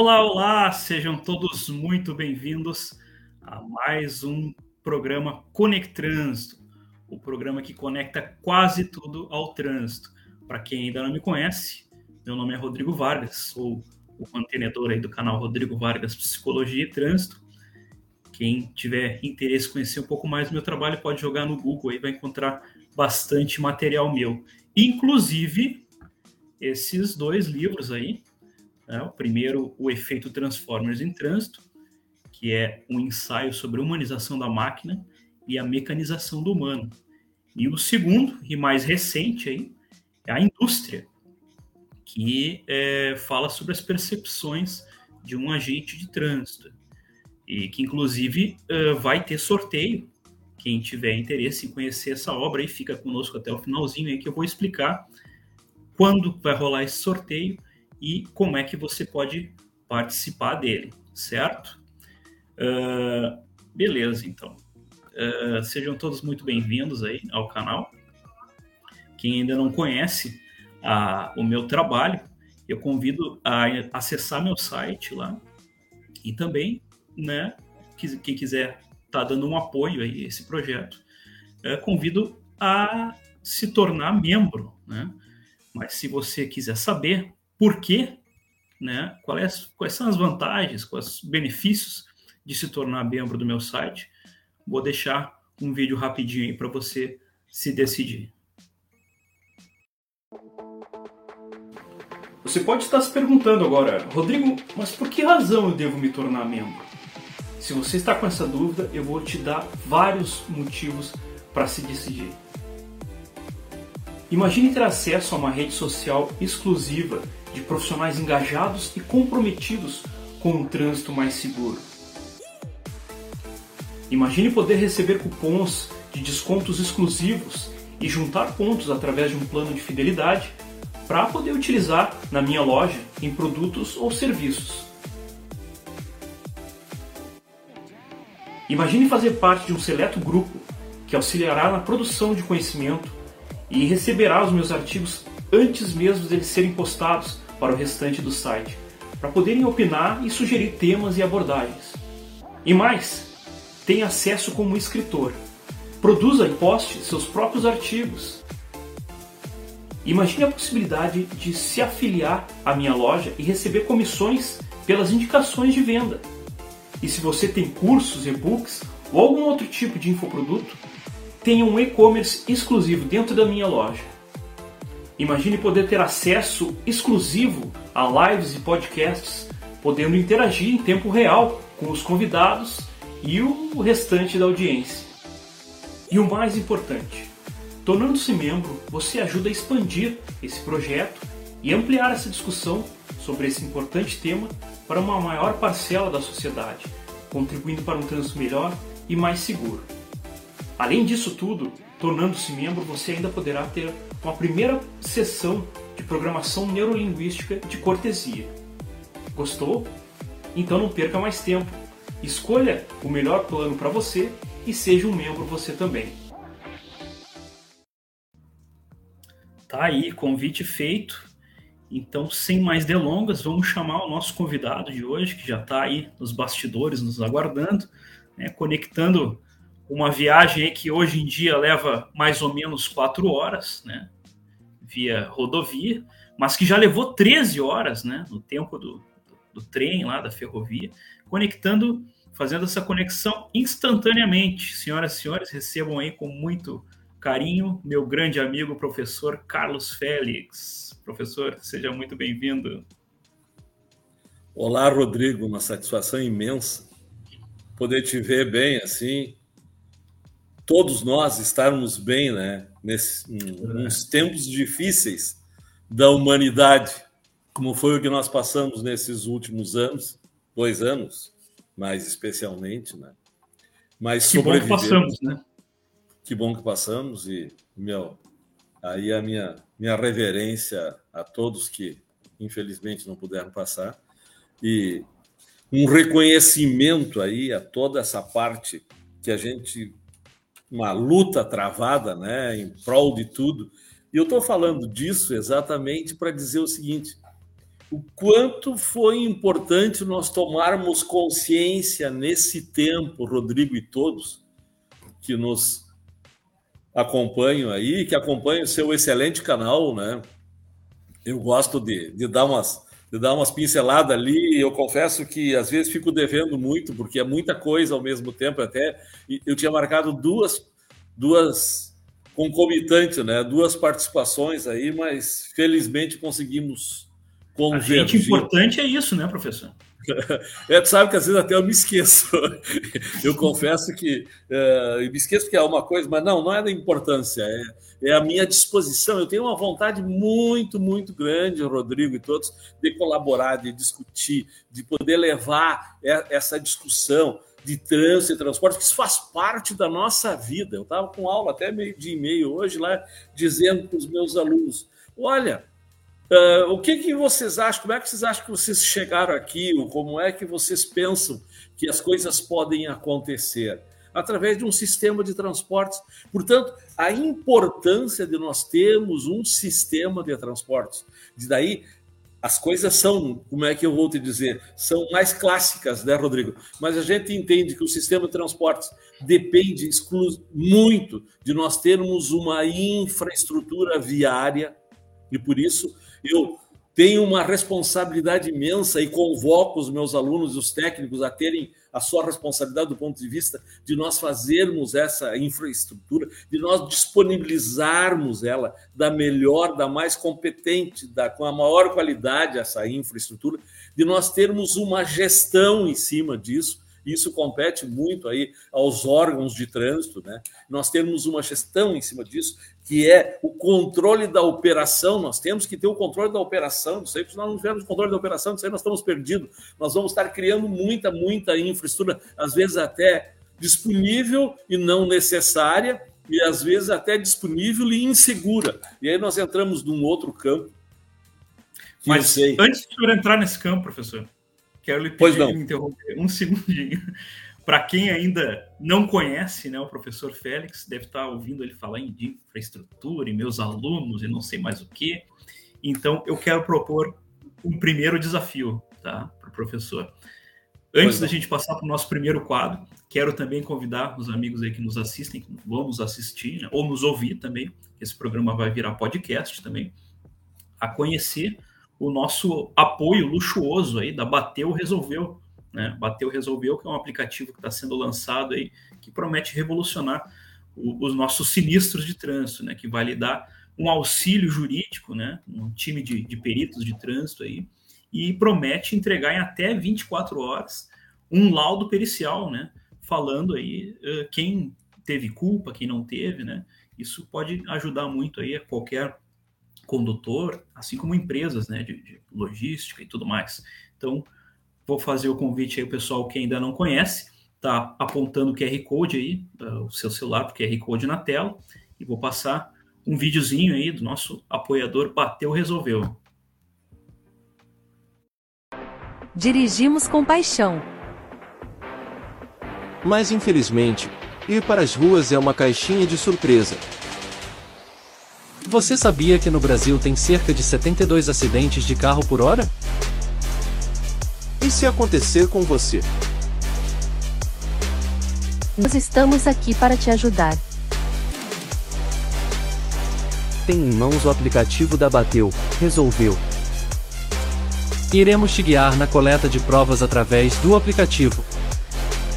Olá, olá, sejam todos muito bem-vindos a mais um programa Conectrânsito, o programa que conecta quase tudo ao trânsito. Para quem ainda não me conhece, meu nome é Rodrigo Vargas, sou o mantenedor aí do canal Rodrigo Vargas Psicologia e Trânsito. Quem tiver interesse em conhecer um pouco mais do meu trabalho pode jogar no Google aí, vai encontrar bastante material meu. Inclusive, esses dois livros aí, né? o primeiro, O Efeito Transformers em Trânsito, que é um ensaio sobre a humanização da máquina e a mecanização do humano. E o segundo, e mais recente, aí, é a indústria, que é, fala sobre as percepções de um agente de trânsito. E que, inclusive, uh, vai ter sorteio. Quem tiver interesse em conhecer essa obra, aí fica conosco até o finalzinho, aí que eu vou explicar quando vai rolar esse sorteio e como é que você pode participar dele, certo? Uh, beleza, então. Uh, sejam todos muito bem-vindos aí ao canal. Quem ainda não conhece a, o meu trabalho, eu convido a acessar meu site lá e também, né, quem quiser estar tá dando um apoio a esse projeto, uh, convido a se tornar membro, né? Mas se você quiser saber por quê, né, quais, quais são as vantagens, quais os benefícios de se tornar membro do meu site, vou deixar um vídeo rapidinho aí para você se decidir. Você pode estar se perguntando agora, Rodrigo, mas por que razão eu devo me tornar membro? Se você está com essa dúvida, eu vou te dar vários motivos para se decidir. Imagine ter acesso a uma rede social exclusiva de profissionais engajados e comprometidos com um trânsito mais seguro. Imagine poder receber cupons de descontos exclusivos e juntar pontos através de um plano de fidelidade para poder utilizar na minha loja em produtos ou serviços. Imagine fazer parte de um seleto grupo que auxiliará na produção de conhecimento e receberá os meus artigos antes mesmo deles serem postados para o restante do site, para poderem opinar e sugerir temas e abordagens. E mais, tem acesso como escritor. Produza e poste seus próprios artigos. Imagine a possibilidade de se afiliar à minha loja e receber comissões pelas indicações de venda. E se você tem cursos, e-books ou algum outro tipo de infoproduto, tenha um e-commerce exclusivo dentro da minha loja. Imagine poder ter acesso exclusivo a lives e podcasts, podendo interagir em tempo real com os convidados e o restante da audiência. E o mais importante, tornando-se membro, você ajuda a expandir esse projeto e ampliar essa discussão sobre esse importante tema para uma maior parcela da sociedade, contribuindo para um trânsito melhor e mais seguro. Além disso tudo, tornando-se membro, você ainda poderá ter uma primeira sessão de programação neurolinguística de cortesia. Gostou? Então não perca mais tempo. Escolha o melhor plano para você e seja um membro você também. Tá aí, convite feito. Então, sem mais delongas, vamos chamar o nosso convidado de hoje, que já está aí nos bastidores, nos aguardando, né, conectando uma viagem que hoje em dia leva mais ou menos quatro horas, né? Via rodovia, mas que já levou 13 horas, né? No tempo do, do trem lá, da ferrovia, conectando, fazendo essa conexão instantaneamente. Senhoras e senhores, recebam aí com muito carinho meu grande amigo, professor Carlos Félix. Professor, seja muito bem-vindo. Olá, Rodrigo, uma satisfação imensa poder te ver bem assim, todos nós estarmos bem, né? Nesses uns tempos difíceis da humanidade, como foi o que nós passamos nesses últimos anos, dois anos, mais especialmente, né? Mas que bom que passamos, né? Que bom que passamos e meu, aí a minha minha reverência a todos que infelizmente não puderam passar e um reconhecimento aí a toda essa parte que a gente uma luta travada né, em prol de tudo. E eu estou falando disso exatamente para dizer o seguinte: o quanto foi importante nós tomarmos consciência nesse tempo, Rodrigo e todos que nos acompanham aí, que acompanham o seu excelente canal, né? Eu gosto de, de dar umas de dar umas pinceladas ali. Eu confesso que às vezes fico devendo muito, porque é muita coisa ao mesmo tempo. Até eu tinha marcado duas, duas concomitantes, né? Duas participações aí, mas felizmente conseguimos convergir. A gente importante é isso, né, professor? É, tu sabe que às vezes até eu me esqueço. Eu confesso que eu me esqueço que é uma coisa, mas não, não é da importância, é, é a minha disposição. Eu tenho uma vontade muito, muito grande, Rodrigo e todos, de colaborar, de discutir, de poder levar essa discussão de trânsito e transporte, que isso faz parte da nossa vida. Eu estava com aula até meio dia e meio hoje lá, dizendo para os meus alunos: olha, Uh, o que, que vocês acham? Como é que vocês acham que vocês chegaram aqui? Ou como é que vocês pensam que as coisas podem acontecer? Através de um sistema de transportes. Portanto, a importância de nós termos um sistema de transportes. De daí, as coisas são, como é que eu vou te dizer, são mais clássicas, né, Rodrigo? Mas a gente entende que o sistema de transportes depende muito de nós termos uma infraestrutura viária e por isso eu tenho uma responsabilidade imensa e convoco os meus alunos e os técnicos a terem a sua responsabilidade do ponto de vista de nós fazermos essa infraestrutura, de nós disponibilizarmos ela da melhor, da mais competente, da, com a maior qualidade essa infraestrutura, de nós termos uma gestão em cima disso isso compete muito aí aos órgãos de trânsito, né? Nós temos uma gestão em cima disso, que é o controle da operação. Nós temos que ter o controle da operação. Isso aí, se nós não tivermos controle da operação, isso aí nós estamos perdidos. Nós vamos estar criando muita, muita infraestrutura, às vezes até disponível e não necessária, e às vezes até disponível e insegura. E aí nós entramos num outro campo. Mas antes de eu entrar nesse campo, professor, Quero lhe pedir, me interromper um segundinho. Para quem ainda não conhece né, o professor Félix, deve estar ouvindo ele falar em infraestrutura, e meus alunos e não sei mais o que. Então, eu quero propor um primeiro desafio tá, para o professor. Antes da gente passar para o nosso primeiro quadro, quero também convidar os amigos aí que nos assistem, que vão nos assistir, né, ou nos ouvir também, esse programa vai virar podcast também, a conhecer o nosso apoio luxuoso aí da Bateu Resolveu. Né? Bateu Resolveu, que é um aplicativo que está sendo lançado aí, que promete revolucionar o, os nossos sinistros de trânsito, né? que vai lhe dar um auxílio jurídico, né? um time de, de peritos de trânsito aí, e promete entregar em até 24 horas um laudo pericial, né? falando aí uh, quem teve culpa, quem não teve, né? Isso pode ajudar muito aí a qualquer condutor, assim como empresas né, de, de, logística e tudo mais. Então, vou fazer o convite aí ao pessoal que ainda não conhece, tá apontando o QR Code aí, uh, o seu celular, o QR Code na tela, e vou passar um videozinho aí do nosso apoiador Bateu Resolveu. Dirigimos com paixão. Mas infelizmente, ir para as ruas é uma caixinha de surpresa. Você sabia que no Brasil tem cerca de 72 acidentes de carro por hora? E se acontecer com você? Nós estamos aqui para te ajudar. Tem em mãos o aplicativo da Bateu, resolveu. Iremos te guiar na coleta de provas através do aplicativo.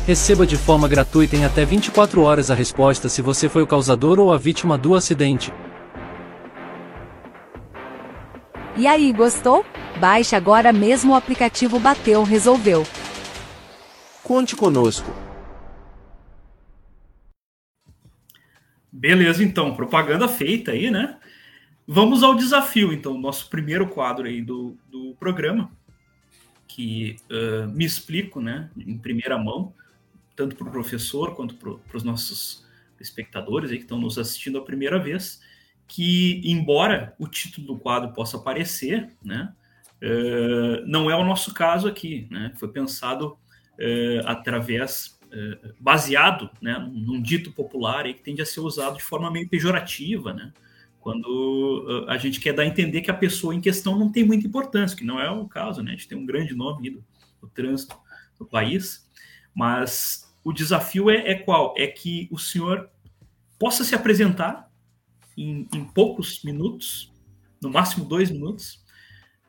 Receba de forma gratuita em até 24 horas a resposta se você foi o causador ou a vítima do acidente. E aí, gostou? Baixe agora mesmo o aplicativo Bateu Resolveu. Conte conosco. Beleza, então, propaganda feita aí, né? Vamos ao desafio, então, nosso primeiro quadro aí do, do programa, que uh, me explico, né, em primeira mão, tanto para o professor quanto para os nossos espectadores aí que estão nos assistindo a primeira vez que, embora o título do quadro possa aparecer, né, uh, não é o nosso caso aqui. Né, foi pensado uh, através, uh, baseado né, num dito popular aí, que tende a ser usado de forma meio pejorativa, né, quando a gente quer dar a entender que a pessoa em questão não tem muita importância, que não é o caso, né? A gente tem um grande nome do, do trânsito do país, mas o desafio é, é, qual? É que o senhor possa se apresentar em, em poucos minutos, no máximo dois minutos,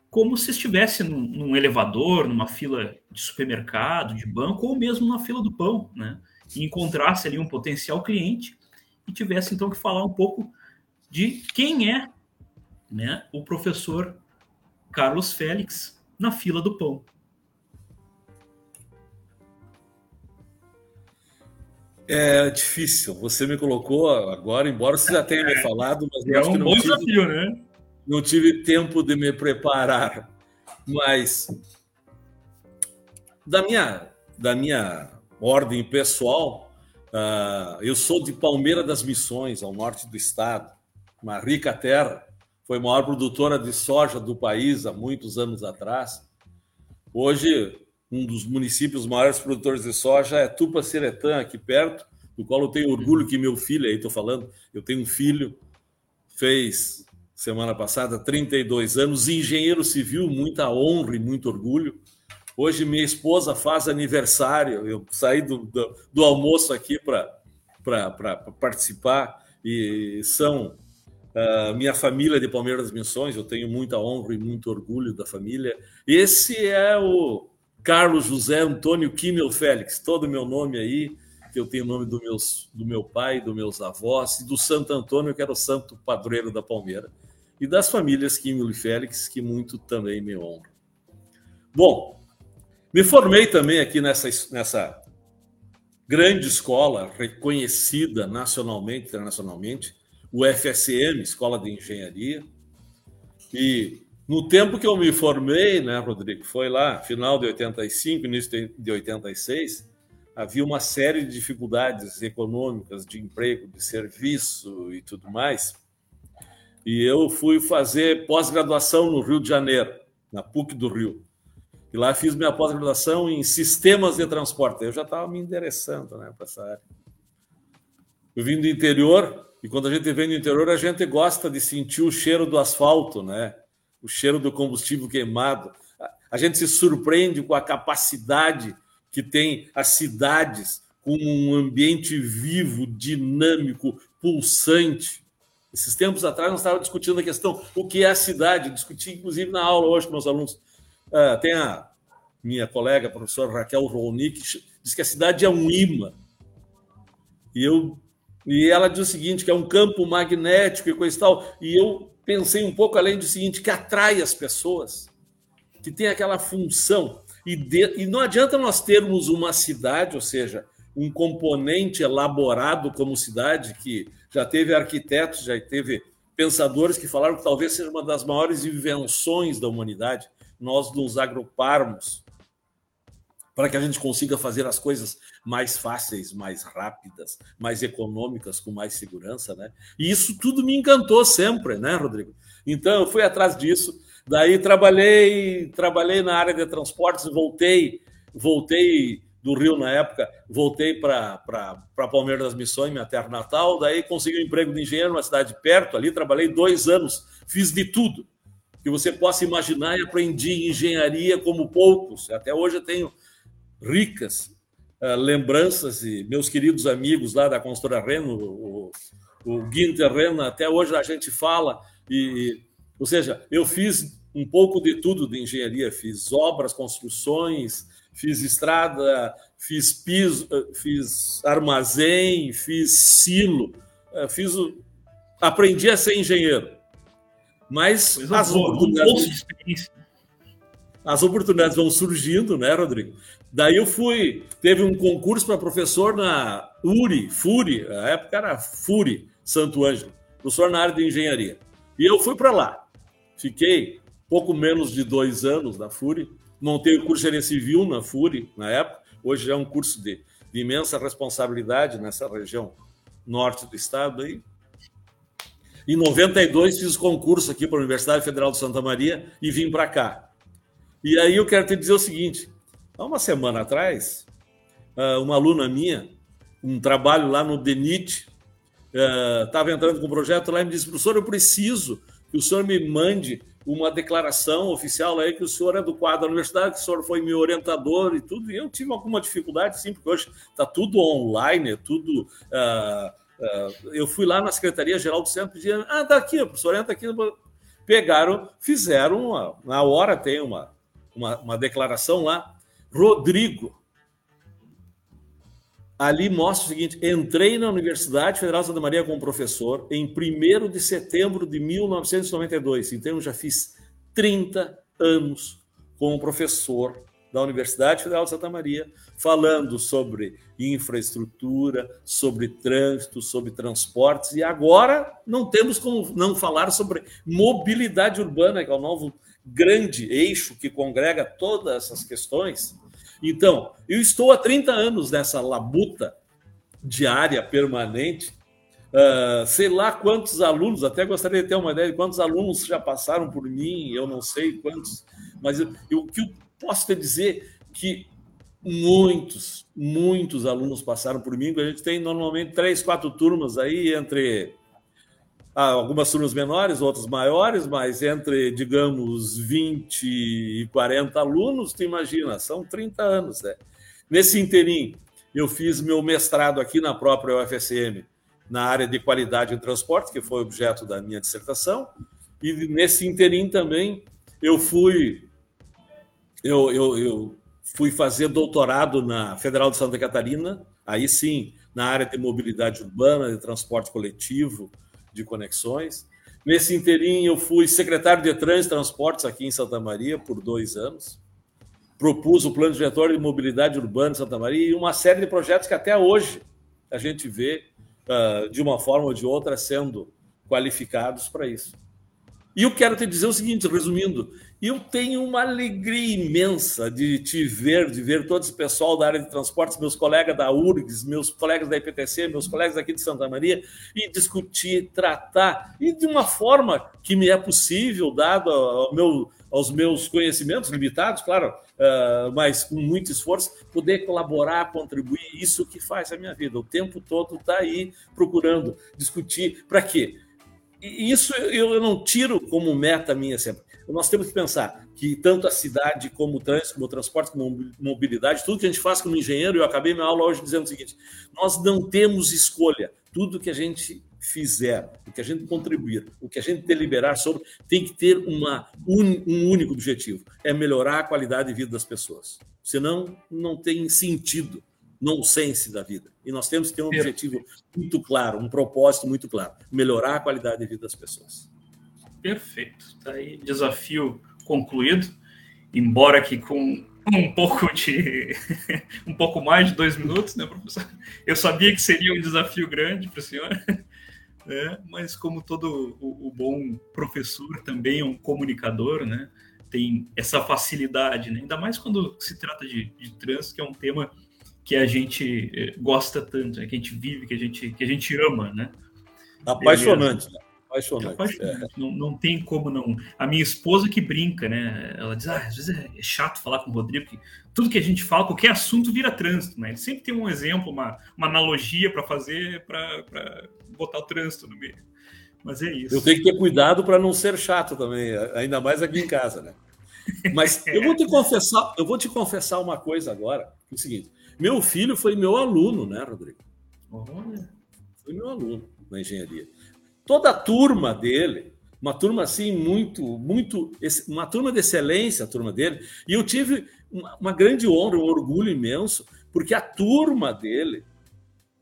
como se estivesse num, num, elevador, numa fila de supermercado, de banco, ou mesmo na fila do pão, né? E encontrasse ali um potencial cliente e tivesse então que falar um pouco de quem é né, o professor Carlos Félix na fila do pão. É difícil. Você me colocou agora, embora você já tenha me falado, mas é um bom tive... desafio, né? não tive tempo de me preparar, mas da minha, da minha ordem pessoal, uh, eu sou de Palmeira das Missões, ao norte do estado, uma rica terra, foi a maior produtora de soja do país há muitos anos atrás. Hoje, um dos municípios maiores produtores de soja é Tupaciretã, aqui perto, do qual eu tenho orgulho que meu filho, aí estou falando, eu tenho um filho, fez semana passada, 32 anos, engenheiro civil, muita honra e muito orgulho. Hoje minha esposa faz aniversário, eu saí do, do, do almoço aqui para participar e são uh, minha família de Palmeiras Missões, eu tenho muita honra e muito orgulho da família. Esse é o Carlos José Antônio Kimmel Félix, todo o meu nome aí, que eu tenho o nome do, meus, do meu pai, dos meus avós, e do Santo Antônio, que era o santo padroeiro da Palmeira e das famílias Químio e Félix, que muito também me honram. Bom, me formei também aqui nessa, nessa grande escola, reconhecida nacionalmente, internacionalmente, o FSM, Escola de Engenharia. E no tempo que eu me formei, né, Rodrigo, foi lá, final de 85, início de 86, havia uma série de dificuldades econômicas, de emprego, de serviço e tudo mais. E eu fui fazer pós-graduação no Rio de Janeiro, na PUC do Rio. E lá fiz minha pós-graduação em sistemas de transporte. Eu já estava me interessando né, para essa área. Eu vim do interior, e quando a gente vem do interior, a gente gosta de sentir o cheiro do asfalto, né? O cheiro do combustível queimado. A gente se surpreende com a capacidade que tem as cidades, com um ambiente vivo, dinâmico, pulsante. Esses tempos atrás, nós estávamos discutindo a questão o que é a cidade, discuti inclusive na aula hoje com meus alunos. Uh, tem a minha colega, a professora Raquel Rolnik, que diz que a cidade é um imã. E, eu, e ela diz o seguinte, que é um campo magnético e coisa e tal. E eu pensei um pouco além do seguinte, que atrai as pessoas, que tem aquela função. E, de, e não adianta nós termos uma cidade, ou seja, um componente elaborado como cidade que já teve arquitetos, já teve pensadores que falaram que talvez seja uma das maiores invenções da humanidade, nós nos agruparmos para que a gente consiga fazer as coisas mais fáceis, mais rápidas, mais econômicas, com mais segurança, né? E isso tudo me encantou sempre, né, Rodrigo? Então eu fui atrás disso, daí trabalhei, trabalhei na área de transportes, voltei, voltei do Rio na época, voltei para Palmeiras das Missões, minha terra natal, daí consegui um emprego de engenheiro numa cidade perto ali, trabalhei dois anos, fiz de tudo que você possa imaginar e aprendi engenharia como poucos. Até hoje eu tenho ricas uh, lembranças e meus queridos amigos lá da construtora Reno, o, o Guinter Reno, até hoje a gente fala, e, ou seja, eu fiz um pouco de tudo de engenharia, fiz obras, construções, fiz estrada, fiz piso, eh, fiz armazém, fiz silo, eh, fiz aprendi a ser engenheiro. Mas as oportunidades, as oportunidades vão surgindo, né, Rodrigo? Daí eu fui, teve um concurso para professor na URI, FURI, a época era FURI, Santo Ângelo, professor na área de engenharia. E eu fui para lá. Fiquei pouco menos de dois anos na FURI, montei o curso de gerência civil na FURI, na época, hoje é um curso de, de imensa responsabilidade nessa região norte do estado. Aí. Em 92 fiz concurso aqui para a Universidade Federal de Santa Maria e vim para cá. E aí eu quero te dizer o seguinte, há uma semana atrás, ah, uma aluna minha, um trabalho lá no DENIT, estava uh, entrando com o projeto lá e me disse, professor, eu preciso que o senhor me mande uma declaração oficial aí que o senhor é do quadro da universidade, que o senhor foi meu orientador e tudo. E eu tive alguma dificuldade, sim, porque hoje está tudo online, é tudo. Uh, uh, eu fui lá na Secretaria-Geral do Centro disse, ah, tá aqui, o professor entra aqui. Pegaram, fizeram, uma, na hora tem uma, uma, uma declaração lá. Rodrigo, ali mostra o seguinte: entrei na Universidade Federal de Santa Maria como professor em 1 de setembro de 1992. Então, já fiz 30 anos como professor da Universidade Federal de Santa Maria, falando sobre infraestrutura, sobre trânsito, sobre transportes, e agora não temos como não falar sobre mobilidade urbana, que é o novo grande eixo que congrega todas essas questões então, eu estou há 30 anos nessa labuta diária, permanente. Uh, sei lá quantos alunos, até gostaria de ter uma ideia de quantos alunos já passaram por mim, eu não sei quantos, mas o que eu posso te dizer que muitos, muitos alunos passaram por mim. A gente tem normalmente três, quatro turmas aí entre ah, algumas turmas menores, outras maiores, mas entre, digamos, 20 e 40 alunos, tu imagina, são 30 anos, né? Nesse interim, eu fiz meu mestrado aqui na própria UFSM, na área de qualidade em transporte, que foi objeto da minha dissertação, e nesse interim também eu fui eu, eu, eu fui fazer doutorado na Federal de Santa Catarina, aí sim, na área de mobilidade urbana, de transporte coletivo, de conexões. Nesse interim, eu fui secretário de Trânsito e Transportes aqui em Santa Maria por dois anos. Propus o Plano Diretor de Mobilidade Urbana em Santa Maria e uma série de projetos que até hoje a gente vê, uh, de uma forma ou de outra, sendo qualificados para isso. E eu quero te dizer o seguinte, resumindo, eu tenho uma alegria imensa de te ver, de ver todo esse pessoal da área de transportes, meus colegas da URGS, meus colegas da IPTC, meus colegas aqui de Santa Maria, e discutir, tratar, e de uma forma que me é possível, dado ao meu, aos meus conhecimentos limitados, claro, uh, mas com muito esforço, poder colaborar, contribuir, isso que faz a minha vida. O tempo todo está aí procurando discutir. Para quê? E isso eu não tiro como meta minha sempre nós temos que pensar que tanto a cidade como o trânsito, como o transporte, como mobilidade, tudo que a gente faz como engenheiro, eu acabei minha aula hoje dizendo o seguinte: nós não temos escolha. Tudo que a gente fizer, o que a gente contribuir, o que a gente deliberar sobre, tem que ter uma, un, um único objetivo: é melhorar a qualidade de vida das pessoas. Senão, não tem sentido, nonsense da vida. E nós temos que ter um objetivo muito claro, um propósito muito claro: melhorar a qualidade de vida das pessoas. Perfeito. Tá aí, desafio concluído. Embora que com um pouco de um pouco mais de dois minutos, né, professor? Eu sabia que seria um desafio grande para o senhor, né? mas como todo o, o, bom professor também é um comunicador, né? Tem essa facilidade, né? Ainda mais quando se trata de, de trânsito, que é um tema que a gente eh, gosta tanto, né? que a gente vive, que a gente que a gente ama, né? Apaixonante. Beleza. Apaixonante. É apaixonante. É. Não, não tem como não. A minha esposa que brinca, né? Ela diz: ah, às vezes é chato falar com o Rodrigo, porque tudo que a gente fala, qualquer assunto vira trânsito, né? Ele sempre tem um exemplo, uma, uma analogia para fazer para botar o trânsito no meio. Mas é isso. Eu tenho que ter cuidado para não ser chato também, ainda mais aqui em casa, né? Mas eu vou te confessar, eu vou te confessar uma coisa agora, que é o seguinte: meu filho foi meu aluno, né, Rodrigo? Olha. Foi meu aluno na engenharia toda a turma dele, uma turma assim muito, muito, uma turma de excelência, a turma dele, e eu tive uma, grande honra, um orgulho imenso, porque a turma dele,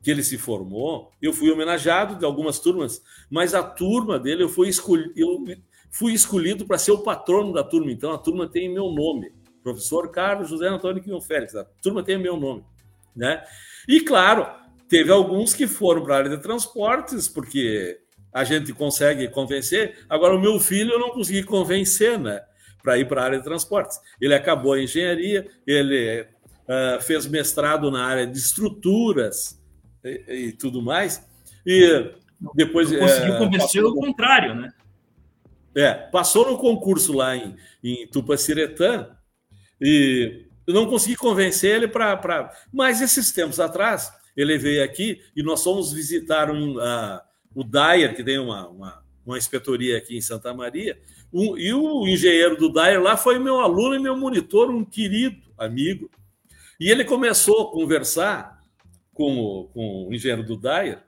que ele se formou, eu fui homenageado de algumas turmas, mas a turma dele eu fui escolhido, eu fui escolhido para ser o patrono da turma, então a turma tem meu nome, professor Carlos José Antônio Quinhão Félix, a turma tem meu nome, né? E claro, teve alguns que foram para a área de transportes, porque a gente consegue convencer. Agora, o meu filho eu não consegui convencer, né? Para ir para a área de transportes. Ele acabou a engenharia, ele uh, fez mestrado na área de estruturas e, e tudo mais. E depois. Conseguiu uh, convencer o contrário, né? É, passou no concurso lá em, em Tupaciretã e eu não consegui convencer ele para. Pra... Mas esses tempos atrás, ele veio aqui e nós fomos visitar um, uh, o Dyer, que tem uma, uma, uma inspetoria aqui em Santa Maria, um, e o engenheiro do Dyer lá foi meu aluno e meu monitor, um querido amigo. E ele começou a conversar com o, com o engenheiro do Dyer,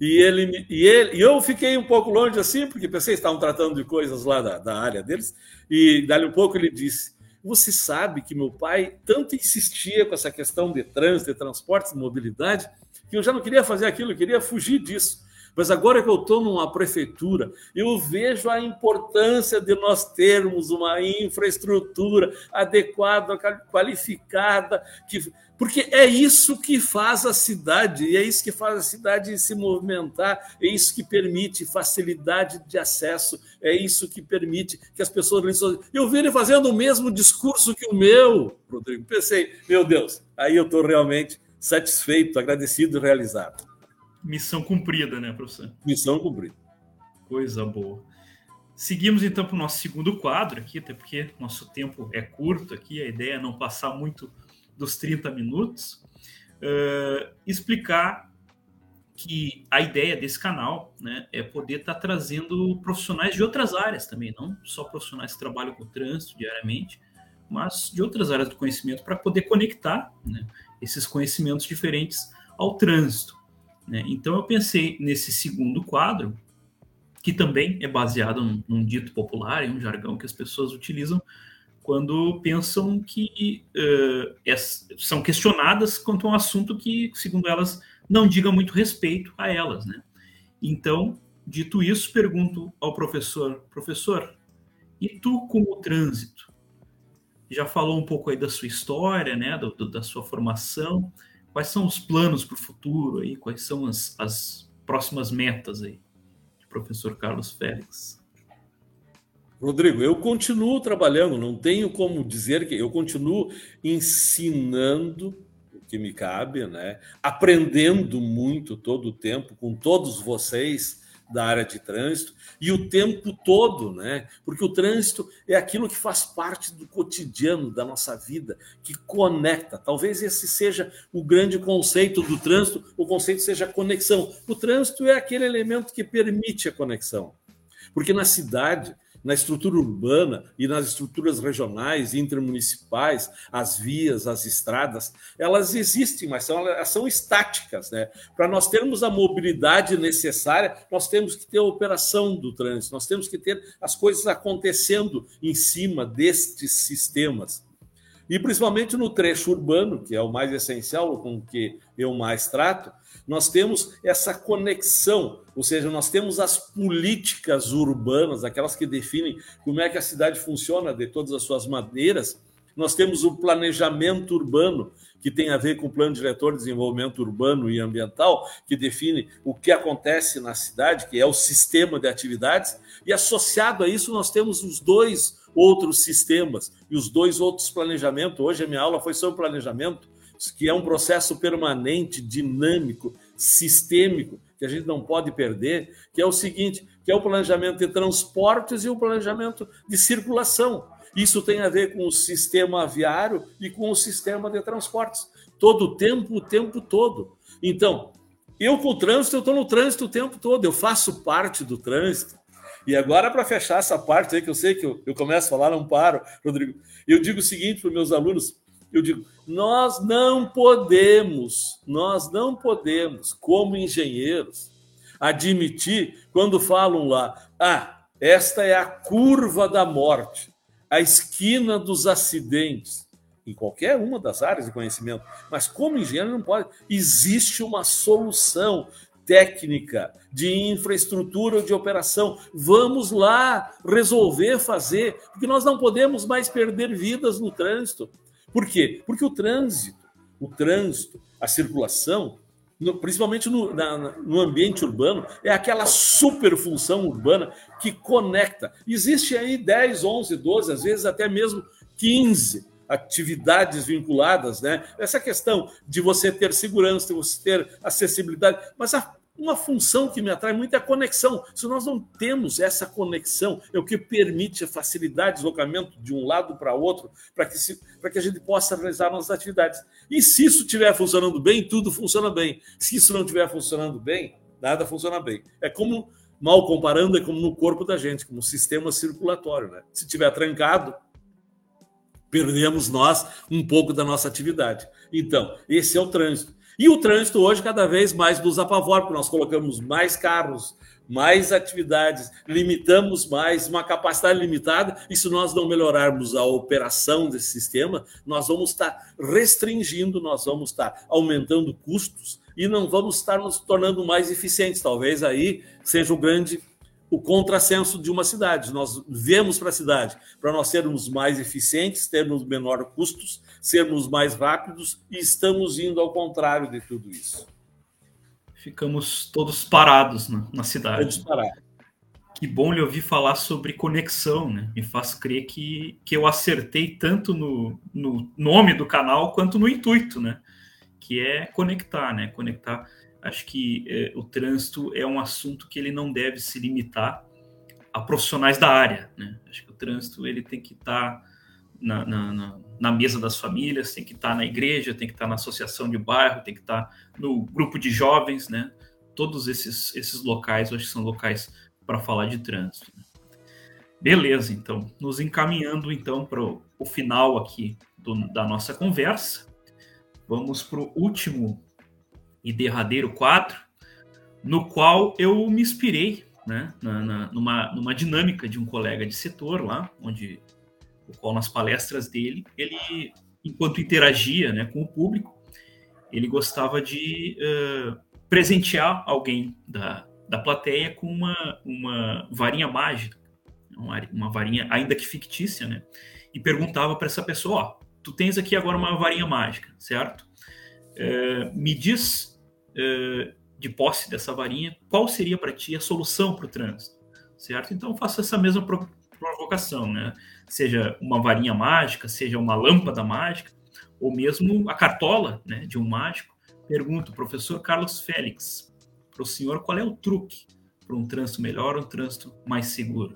e ele, e ele e eu fiquei um pouco longe assim, porque pensei que estavam tratando de coisas lá da, da área deles, e dali um pouco ele disse: Você sabe que meu pai tanto insistia com essa questão de trânsito, de transportes, de mobilidade, que eu já não queria fazer aquilo, eu queria fugir disso. Mas agora que eu estou numa prefeitura, eu vejo a importância de nós termos uma infraestrutura adequada, qualificada, que porque é isso que faz a cidade, e é isso que faz a cidade se movimentar, é isso que permite facilidade de acesso, é isso que permite que as pessoas. Eu vi ele fazendo o mesmo discurso que o meu, Rodrigo. Pensei, meu Deus, aí eu estou realmente satisfeito, agradecido e realizado. Missão cumprida, né, professor? Missão cumprida. Coisa boa. Seguimos então para o nosso segundo quadro aqui, até porque nosso tempo é curto aqui, a ideia é não passar muito dos 30 minutos, uh, explicar que a ideia desse canal né, é poder estar tá trazendo profissionais de outras áreas também, não só profissionais que trabalham com trânsito diariamente, mas de outras áreas do conhecimento para poder conectar né, esses conhecimentos diferentes ao trânsito. Né? Então eu pensei nesse segundo quadro, que também é baseado num, num dito popular, em um jargão que as pessoas utilizam, quando pensam que uh, é, são questionadas quanto a um assunto que, segundo elas, não diga muito respeito a elas, né? Então, dito isso, pergunto ao professor, professor, e tu como trânsito? Já falou um pouco aí da sua história, né, do, do, da sua formação. Quais são os planos para o futuro aí? Quais são as, as próximas metas aí, professor Carlos Félix? Rodrigo, eu continuo trabalhando, não tenho como dizer que eu continuo ensinando o que me cabe, né? Aprendendo muito todo o tempo com todos vocês da área de trânsito e o tempo todo, né? Porque o trânsito é aquilo que faz parte do cotidiano da nossa vida, que conecta. Talvez esse seja o grande conceito do trânsito, o conceito seja conexão. O trânsito é aquele elemento que permite a conexão. Porque na cidade na estrutura urbana e nas estruturas regionais, intermunicipais, as vias, as estradas, elas existem, mas são, elas são estáticas. Né? Para nós termos a mobilidade necessária, nós temos que ter a operação do trânsito, nós temos que ter as coisas acontecendo em cima destes sistemas. E principalmente no trecho urbano, que é o mais essencial, com o que eu mais trato, nós temos essa conexão, ou seja, nós temos as políticas urbanas, aquelas que definem como é que a cidade funciona de todas as suas maneiras. Nós temos o planejamento urbano, que tem a ver com o Plano Diretor de Desenvolvimento Urbano e Ambiental, que define o que acontece na cidade, que é o sistema de atividades, e associado a isso nós temos os dois outros sistemas e os dois outros planejamentos. Hoje a minha aula foi sobre planejamento, que é um processo permanente, dinâmico, sistêmico, que a gente não pode perder, que é o seguinte, que é o planejamento de transportes e o planejamento de circulação. Isso tem a ver com o sistema aviário e com o sistema de transportes. Todo o tempo, o tempo todo. Então, eu com o trânsito, eu estou no trânsito o tempo todo, eu faço parte do trânsito. E agora, para fechar essa parte aí, que eu sei que eu, eu começo a falar, não paro, Rodrigo, eu digo o seguinte para os meus alunos: eu digo, nós não podemos, nós não podemos, como engenheiros, admitir quando falam lá, ah, esta é a curva da morte, a esquina dos acidentes, em qualquer uma das áreas de conhecimento. Mas como engenheiro não pode. Existe uma solução técnica de infraestrutura de operação. Vamos lá resolver fazer, porque nós não podemos mais perder vidas no trânsito. Por quê? Porque o trânsito, o trânsito, a circulação, no, principalmente no, na, no, ambiente urbano, é aquela super função urbana que conecta. Existe aí 10, 11, 12, às vezes até mesmo 15 atividades vinculadas, né? Essa questão de você ter segurança, de você ter acessibilidade, mas a, uma função que me atrai muito é a conexão. Se nós não temos essa conexão, é o que permite a facilidade de deslocamento de um lado para outro, para que, que a gente possa realizar nossas atividades. E se isso estiver funcionando bem, tudo funciona bem. Se isso não estiver funcionando bem, nada funciona bem. É como, mal comparando, é como no corpo da gente, como sistema circulatório. Né? Se estiver trancado, perdemos nós um pouco da nossa atividade. Então, esse é o trânsito. E o trânsito hoje cada vez mais nos apavora, porque nós colocamos mais carros, mais atividades, limitamos mais, uma capacidade limitada, e se nós não melhorarmos a operação desse sistema, nós vamos estar restringindo, nós vamos estar aumentando custos e não vamos estar nos tornando mais eficientes. Talvez aí seja o grande o contrassenso de uma cidade. Nós vemos para a cidade para nós sermos mais eficientes, termos menor custos, sermos mais rápidos e estamos indo ao contrário de tudo isso. Ficamos todos parados na, na cidade. Todos parados. Que bom lhe ouvir falar sobre conexão, né? Me faz crer que, que eu acertei tanto no, no nome do canal quanto no intuito, né? Que é conectar, né? Conectar Acho que é, o trânsito é um assunto que ele não deve se limitar a profissionais da área. Né? Acho que o trânsito ele tem que estar tá na, na, na, mesa das famílias, tem que estar tá na igreja, tem que estar tá na associação de bairro, tem que estar tá no grupo de jovens, né? Todos esses, esses locais, acho que são locais para falar de trânsito. Né? Beleza, então, nos encaminhando então para o final aqui do, da nossa conversa, vamos para o último e derradeiro quadro, no qual eu me inspirei né, na, na, numa, numa dinâmica de um colega de setor lá, onde o qual nas palestras dele, ele, enquanto interagia né, com o público, ele gostava de uh, presentear alguém da, da plateia com uma, uma varinha mágica, uma, uma varinha ainda que fictícia, né? E perguntava para essa pessoa, ó, tu tens aqui agora uma varinha mágica, certo? Uh, me diz uh, de posse dessa varinha, qual seria para ti a solução para o trânsito, certo? Então faça essa mesma provocação, né? Seja uma varinha mágica, seja uma lâmpada mágica, ou mesmo a cartola né, de um mágico. Pergunto, professor Carlos Félix, para o senhor, qual é o truque para um trânsito melhor um trânsito mais seguro?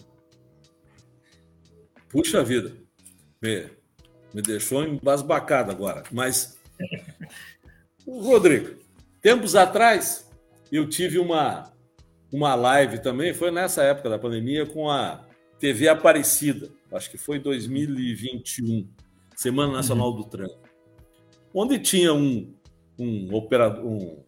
Puxa vida, me, me deixou embasbacado agora, mas Rodrigo, Tempos atrás, eu tive uma, uma live também, foi nessa época da pandemia, com a TV Aparecida, acho que foi 2021, Semana Nacional uhum. do Trânsito, onde tinha um, um, operador, um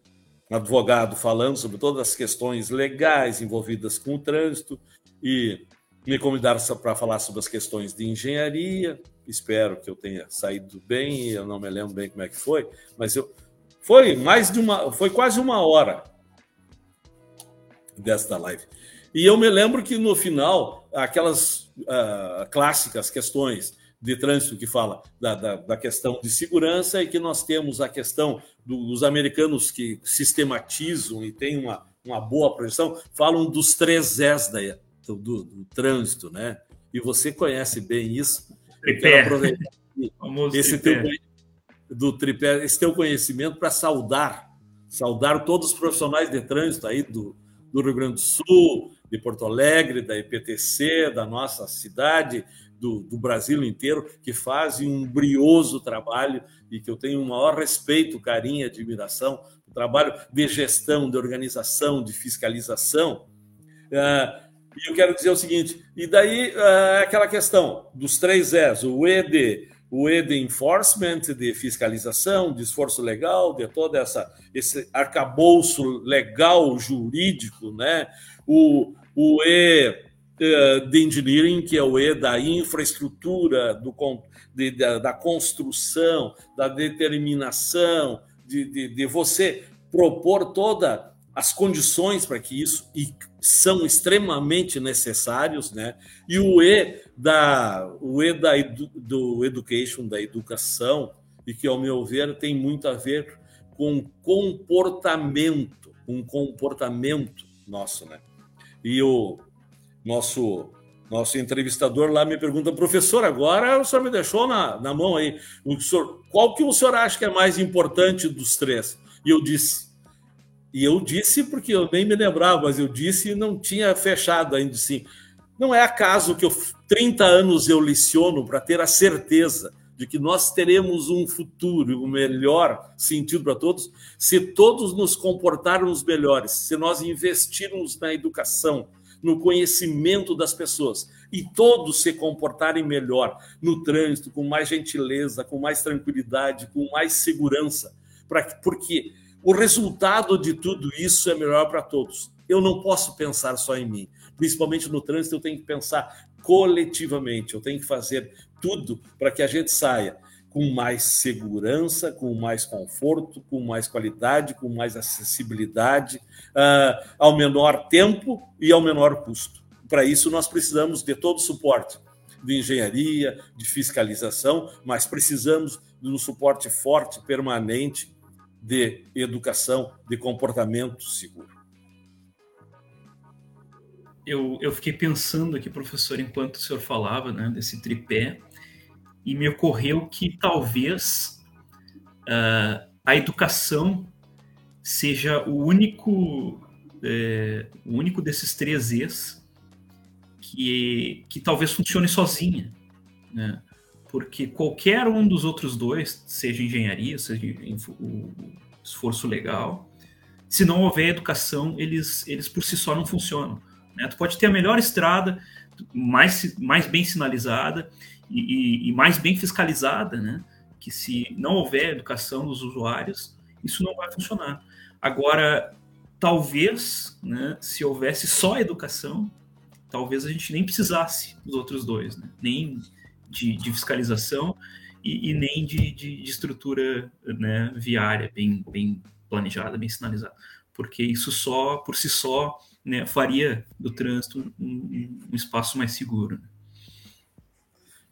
advogado falando sobre todas as questões legais envolvidas com o trânsito e me convidaram para falar sobre as questões de engenharia. Espero que eu tenha saído bem, eu não me lembro bem como é que foi, mas eu foi mais de uma, foi quase uma hora desta live. E eu me lembro que no final, aquelas uh, clássicas questões de trânsito que fala da, da, da, questão de segurança e que nós temos a questão dos americanos que sistematizam e têm uma, uma boa projeção, falam dos três S da, do, do, do, trânsito, né? E você conhece bem isso. Tripé. Esse teu, do tripé, esse teu conhecimento para saudar, saudar todos os profissionais de trânsito aí do, do Rio Grande do Sul, de Porto Alegre, da IPTC, da nossa cidade, do, do, Brasil inteiro, que fazem um brioso trabalho e que eu tenho o maior respeito, carinho e admiração, o trabalho de gestão, de organização, de fiscalização. Uh, e eu quero dizer o seguinte, e daí uh, aquela questão dos três S, o ED, o E de enforcement, de fiscalização, de esforço legal, de todo essa, esse arcabouço legal, jurídico, né? o, o E eh, de engineering, que é o E da infraestrutura, do, de, da, da construção, da determinação, de, de, de você propor todas as condições para que isso e são extremamente necessários, né? E o E da o E da do education, da educação, e que ao meu ver tem muito a ver com comportamento, um comportamento nosso, né? E o nosso nosso entrevistador lá me pergunta, professor, agora o senhor me deixou na, na mão aí. O senhor, qual que o senhor acha que é mais importante dos três? E eu disse, e eu disse porque eu nem me lembrava, mas eu disse e não tinha fechado ainda sim. Não é acaso que eu 30 anos eu liciono para ter a certeza de que nós teremos um futuro, um melhor sentido para todos, se todos nos comportarmos melhores, se nós investirmos na educação, no conhecimento das pessoas e todos se comportarem melhor no trânsito, com mais gentileza, com mais tranquilidade, com mais segurança, para porque o resultado de tudo isso é melhor para todos. Eu não posso pensar só em mim, principalmente no trânsito, eu tenho que pensar coletivamente, eu tenho que fazer tudo para que a gente saia com mais segurança, com mais conforto, com mais qualidade, com mais acessibilidade, uh, ao menor tempo e ao menor custo. Para isso, nós precisamos de todo o suporte de engenharia, de fiscalização, mas precisamos de um suporte forte, permanente de educação, de comportamento seguro. Eu, eu fiquei pensando aqui, professor, enquanto o senhor falava né, desse tripé, e me ocorreu que talvez uh, a educação seja o único, é, o único desses três E's que, que talvez funcione sozinha. Né? Porque qualquer um dos outros dois, seja engenharia, seja o esforço legal, se não houver educação, eles, eles por si só não funcionam. Né? Tu pode ter a melhor estrada, mais, mais bem sinalizada e, e, e mais bem fiscalizada, né? que se não houver educação dos usuários, isso não vai funcionar. Agora, talvez, né, se houvesse só educação, talvez a gente nem precisasse dos outros dois, né? nem de, de fiscalização e, e nem de, de, de, estrutura né, viária bem, bem planejada, bem sinalizada, porque isso só, por si só, né, faria do trânsito um, um espaço mais seguro.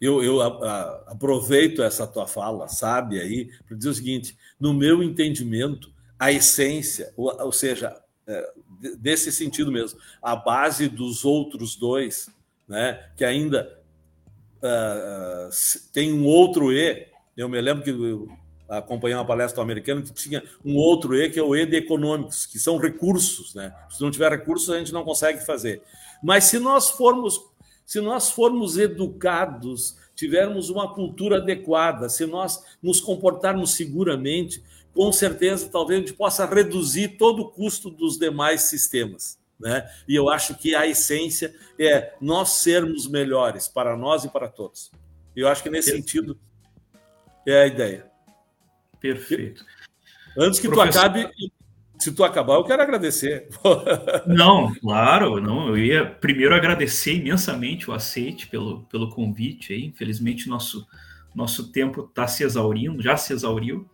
Eu, eu a, a, aproveito essa tua fala, sabe, aí, para dizer o seguinte: no meu entendimento, a essência, ou, ou seja, é, desse sentido mesmo, a base dos outros dois, né, que ainda uh, tem um outro E. Eu me lembro que acompanhei uma palestra americana que tinha um outro E, que é o E de econômicos, que são recursos. Né? Se não tiver recursos, a gente não consegue fazer. Mas se nós formos, se nós formos educados, tivermos uma cultura adequada, se nós nos comportarmos seguramente, com certeza talvez a gente possa reduzir todo o custo dos demais sistemas. Né? E eu acho que a essência é nós sermos melhores para nós e para todos. Eu acho que nesse Perfeito. sentido é a ideia. Perfeito. Antes que Professor... tu acabe, se tu acabar, eu quero agradecer. Não, claro, não. Eu ia primeiro agradecer imensamente o aceite pelo, pelo convite. Aí. Infelizmente, nosso, nosso tempo está se exaurindo, já se exauriu.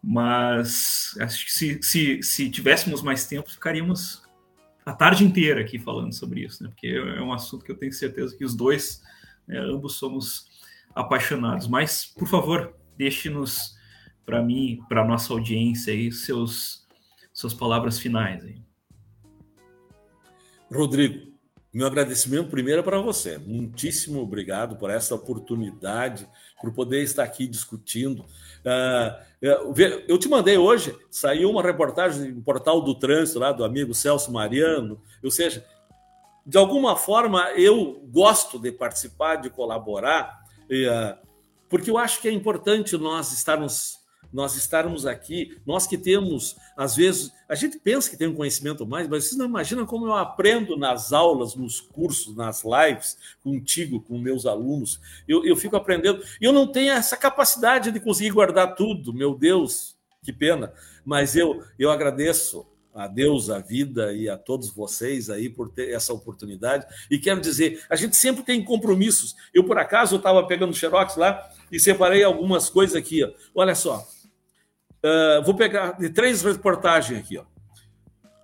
Mas acho que se, se, se tivéssemos mais tempo, ficaríamos a tarde inteira aqui falando sobre isso, né? Porque é um assunto que eu tenho certeza que os dois, né, ambos somos apaixonados. Mas, por favor, deixe-nos para mim, para nossa audiência aí, seus suas palavras finais aí. Rodrigo, meu agradecimento primeiro é para você. Muitíssimo obrigado por essa oportunidade, por poder estar aqui discutindo. Uh, eu te mandei hoje, saiu uma reportagem no portal do trânsito lá do amigo Celso Mariano. Ou seja, de alguma forma eu gosto de participar, de colaborar, uh, porque eu acho que é importante nós estarmos nós estarmos aqui, nós que temos, às vezes, a gente pensa que tem um conhecimento mais, mas vocês não imaginam como eu aprendo nas aulas, nos cursos, nas lives, contigo, com meus alunos. Eu, eu fico aprendendo. Eu não tenho essa capacidade de conseguir guardar tudo, meu Deus, que pena. Mas eu, eu agradeço a Deus, a vida e a todos vocês aí por ter essa oportunidade. E quero dizer, a gente sempre tem compromissos. Eu, por acaso, estava pegando xerox lá e separei algumas coisas aqui. Olha só, Uh, vou pegar três reportagens aqui. Ó.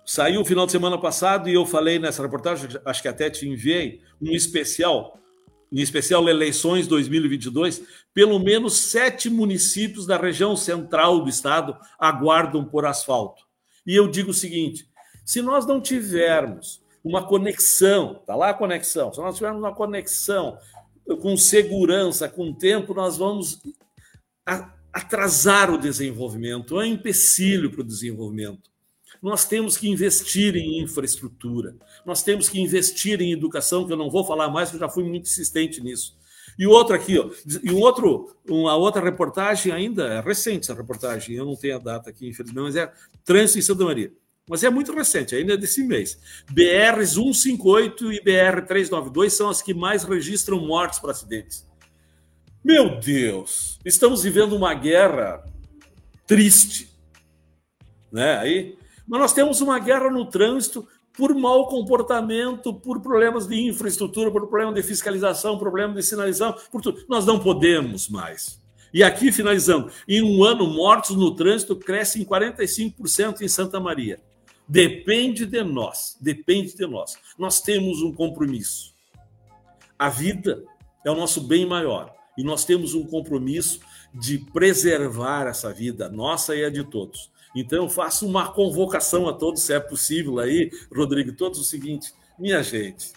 Saiu o final de semana passado e eu falei nessa reportagem, acho que até te enviei, um especial, um especial Eleições 2022. Pelo menos sete municípios da região central do estado aguardam por asfalto. E eu digo o seguinte: se nós não tivermos uma conexão, tá lá a conexão, se nós tivermos uma conexão com segurança, com tempo, nós vamos atrasar o desenvolvimento, é um empecilho para o desenvolvimento. Nós temos que investir em infraestrutura, nós temos que investir em educação, que eu não vou falar mais, eu já fui muito insistente nisso. E outro aqui, ó, e um outro, uma outra reportagem ainda, é recente essa reportagem, eu não tenho a data aqui, infelizmente, mas é Trânsito em Santa Maria. Mas é muito recente, ainda é desse mês. BRs 158 e BR 392 são as que mais registram mortes por acidentes. Meu Deus, estamos vivendo uma guerra triste, né? Aí, mas nós temos uma guerra no trânsito por mau comportamento, por problemas de infraestrutura, por problema de fiscalização, problema de sinalização, por tudo. Nós não podemos mais. E aqui, finalizando, em um ano, mortos no trânsito crescem 45% em Santa Maria. Depende de nós, depende de nós. Nós temos um compromisso. A vida é o nosso bem maior. E nós temos um compromisso de preservar essa vida, nossa e a de todos. Então, eu faço uma convocação a todos, se é possível aí, Rodrigo, todos o seguinte: minha gente,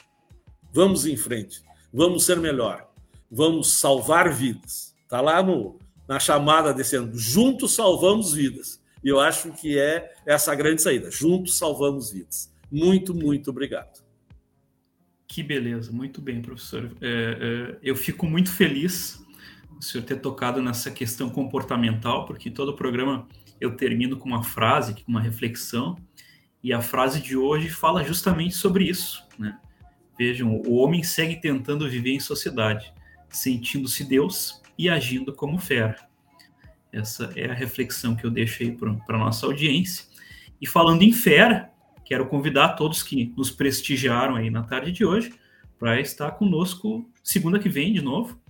vamos em frente, vamos ser melhor, vamos salvar vidas. Está lá no, na chamada desse ano: juntos salvamos vidas. E eu acho que é essa grande saída: juntos salvamos vidas. Muito, muito obrigado. Que beleza, muito bem, professor. É, é, eu fico muito feliz o senhor ter tocado nessa questão comportamental, porque todo o programa eu termino com uma frase, com uma reflexão, e a frase de hoje fala justamente sobre isso. Né? Vejam, o homem segue tentando viver em sociedade, sentindo-se Deus e agindo como fera. Essa é a reflexão que eu deixo aí para a nossa audiência. E falando em fera, quero convidar todos que nos prestigiaram aí na tarde de hoje para estar conosco segunda que vem de novo,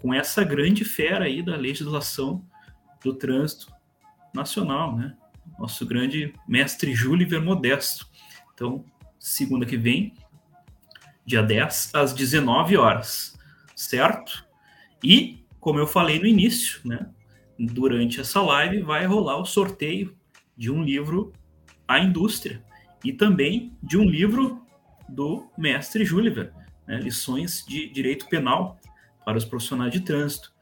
com essa grande fera aí da legislação do trânsito nacional, né? Nosso grande mestre Júlio Modesto. Então, segunda que vem, dia 10, às 19 horas, certo? E, como eu falei no início, né? Durante essa live vai rolar o sorteio de um livro A Indústria, e também de um livro do mestre Júliver, né, Lições de Direito Penal para os Profissionais de Trânsito.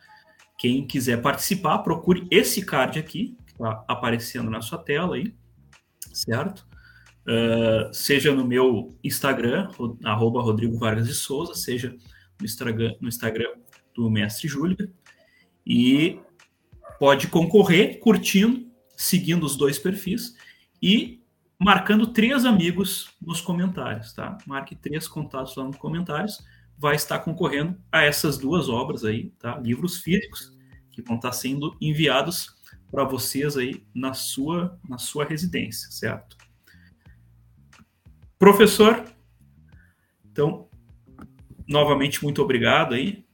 Quem quiser participar, procure esse card aqui, que está aparecendo na sua tela aí, certo? Uh, seja no meu Instagram, arroba Rodrigo Vargas de Souza, seja no Instagram, no Instagram do Mestre Júlia, e pode concorrer curtindo, seguindo os dois perfis, e marcando três amigos nos comentários, tá? Marque três contatos lá nos comentários, vai estar concorrendo a essas duas obras aí, tá? Livros físicos que vão estar sendo enviados para vocês aí na sua na sua residência, certo? Professor, então novamente muito obrigado aí.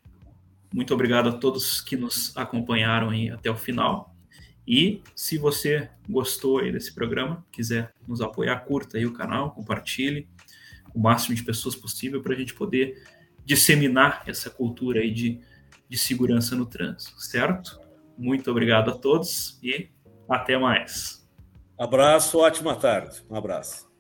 Muito obrigado a todos que nos acompanharam aí até o final. E se você gostou aí desse programa, quiser nos apoiar, curta aí o canal, compartilhe o máximo de pessoas possível para a gente poder disseminar essa cultura aí de, de segurança no trânsito, certo? Muito obrigado a todos e até mais. Abraço, ótima tarde. Um abraço.